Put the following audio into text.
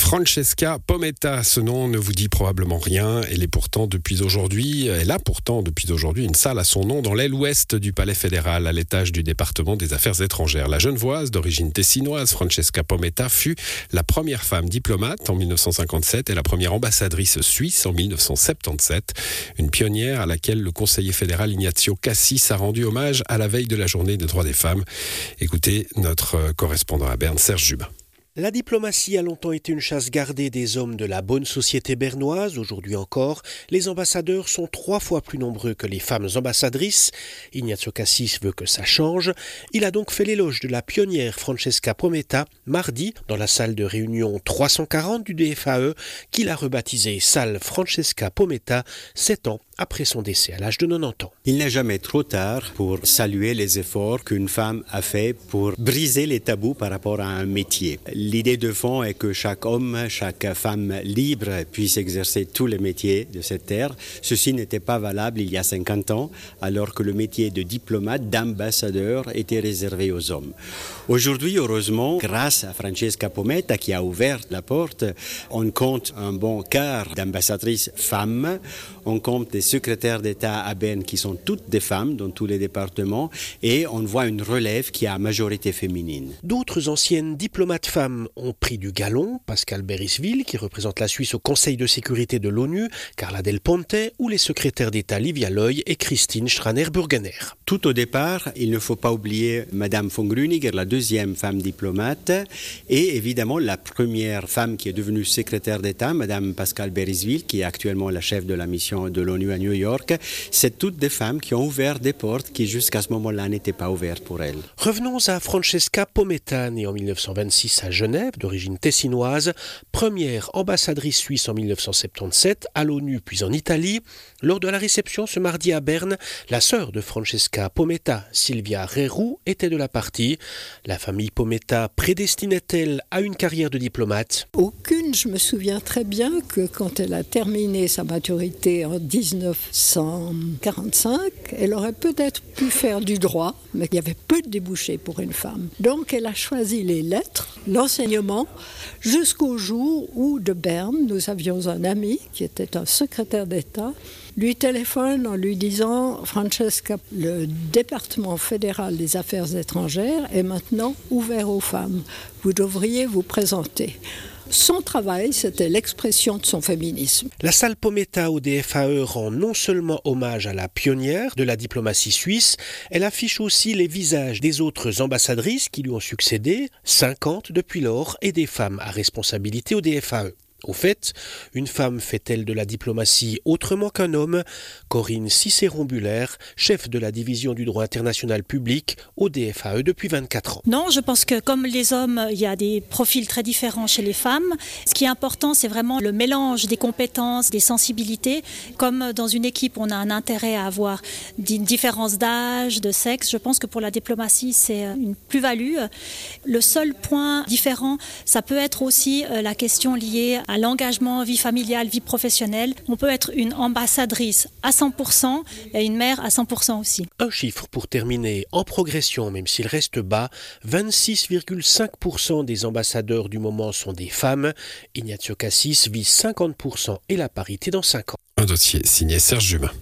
Francesca Pometta, ce nom ne vous dit probablement rien. Elle est pourtant depuis aujourd'hui, elle a pourtant depuis aujourd'hui une salle à son nom dans l'aile ouest du Palais fédéral, à l'étage du département des Affaires étrangères. La Genevoise, d'origine tessinoise, Francesca Pometta, fut la première femme diplomate en 1957 et la première ambassadrice suisse en 1977. Une pionnière à laquelle le conseiller fédéral Ignazio Cassis a rendu hommage à la veille de la journée des droits des femmes. Écoutez notre correspondant à Berne, Serge la diplomatie a longtemps été une chasse gardée des hommes de la bonne société bernoise. Aujourd'hui encore, les ambassadeurs sont trois fois plus nombreux que les femmes ambassadrices. Ignazio Cassis veut que ça change. Il a donc fait l'éloge de la pionnière Francesca Pometta mardi dans la salle de réunion 340 du DFAE qu'il a rebaptisée salle Francesca Pometta sept ans après son décès à l'âge de 90 ans. Il n'est jamais trop tard pour saluer les efforts qu'une femme a fait pour briser les tabous par rapport à un métier. L'idée de fond est que chaque homme, chaque femme libre puisse exercer tous les métiers de cette terre. Ceci n'était pas valable il y a 50 ans, alors que le métier de diplomate, d'ambassadeur était réservé aux hommes. Aujourd'hui, heureusement, grâce à Francesca Pometta qui a ouvert la porte, on compte un bon quart d'ambassadrices femmes, on compte des secrétaires d'État à Berne qui sont toutes des femmes dans tous les départements et on voit une relève qui a majorité féminine. D'autres anciennes diplomates femmes ont pris du galon, Pascal Berisville qui représente la Suisse au Conseil de sécurité de l'ONU, Carla Del Ponte ou les secrétaires d'État Livia Loy et Christine Schraner-Burgener. Tout au départ, il ne faut pas oublier Madame von Grüniger, la deuxième femme diplomate, et évidemment la première femme qui est devenue secrétaire d'État, Madame Pascal Berisville, qui est actuellement la chef de la mission de l'ONU à New York, c'est toutes des femmes qui ont ouvert des portes qui jusqu'à ce moment-là n'étaient pas ouvertes pour elles. Revenons à Francesca Pometta, née en 1926 à Genève, d'origine tessinoise, première ambassadrice suisse en 1977 à l'ONU puis en Italie. Lors de la réception ce mardi à Berne, la sœur de Francesca Pometta, Silvia Rerou, était de la partie. La famille Pometta prédestinait-elle à une carrière de diplomate? Aucune. Je me souviens très bien que quand elle a terminé sa maturité en 1945, elle aurait peut-être pu faire du droit, mais il y avait peu de débouchés pour une femme. Donc elle a choisi les lettres, jusqu'au jour où de Berne, nous avions un ami qui était un secrétaire d'État, lui téléphone en lui disant Francesca, le département fédéral des affaires étrangères est maintenant ouvert aux femmes. Vous devriez vous présenter. Son travail, c'était l'expression de son féminisme. La salle Pometta au DFAE rend non seulement hommage à la pionnière de la diplomatie suisse, elle affiche aussi les visages des autres ambassadrices qui lui ont succédé, 50 depuis lors, et des femmes à responsabilité au DFAE. Au fait, une femme fait-elle de la diplomatie autrement qu'un homme? Corinne Cicéron-Buller, chef de la division du droit international public au DFAE depuis 24 ans. Non, je pense que comme les hommes, il y a des profils très différents chez les femmes. Ce qui est important, c'est vraiment le mélange des compétences, des sensibilités. Comme dans une équipe, on a un intérêt à avoir une différence d'âge, de sexe. Je pense que pour la diplomatie, c'est une plus-value. Le seul point différent, ça peut être aussi euh, la question liée à l'engagement, vie familiale, vie professionnelle. On peut être une ambassadrice à 100% et une mère à 100% aussi. Un chiffre pour terminer, en progression, même s'il reste bas, 26,5% des ambassadeurs du moment sont des femmes. Ignazio Cassis vise 50% et la parité dans 5 ans. Un dossier signé Serge Jumin.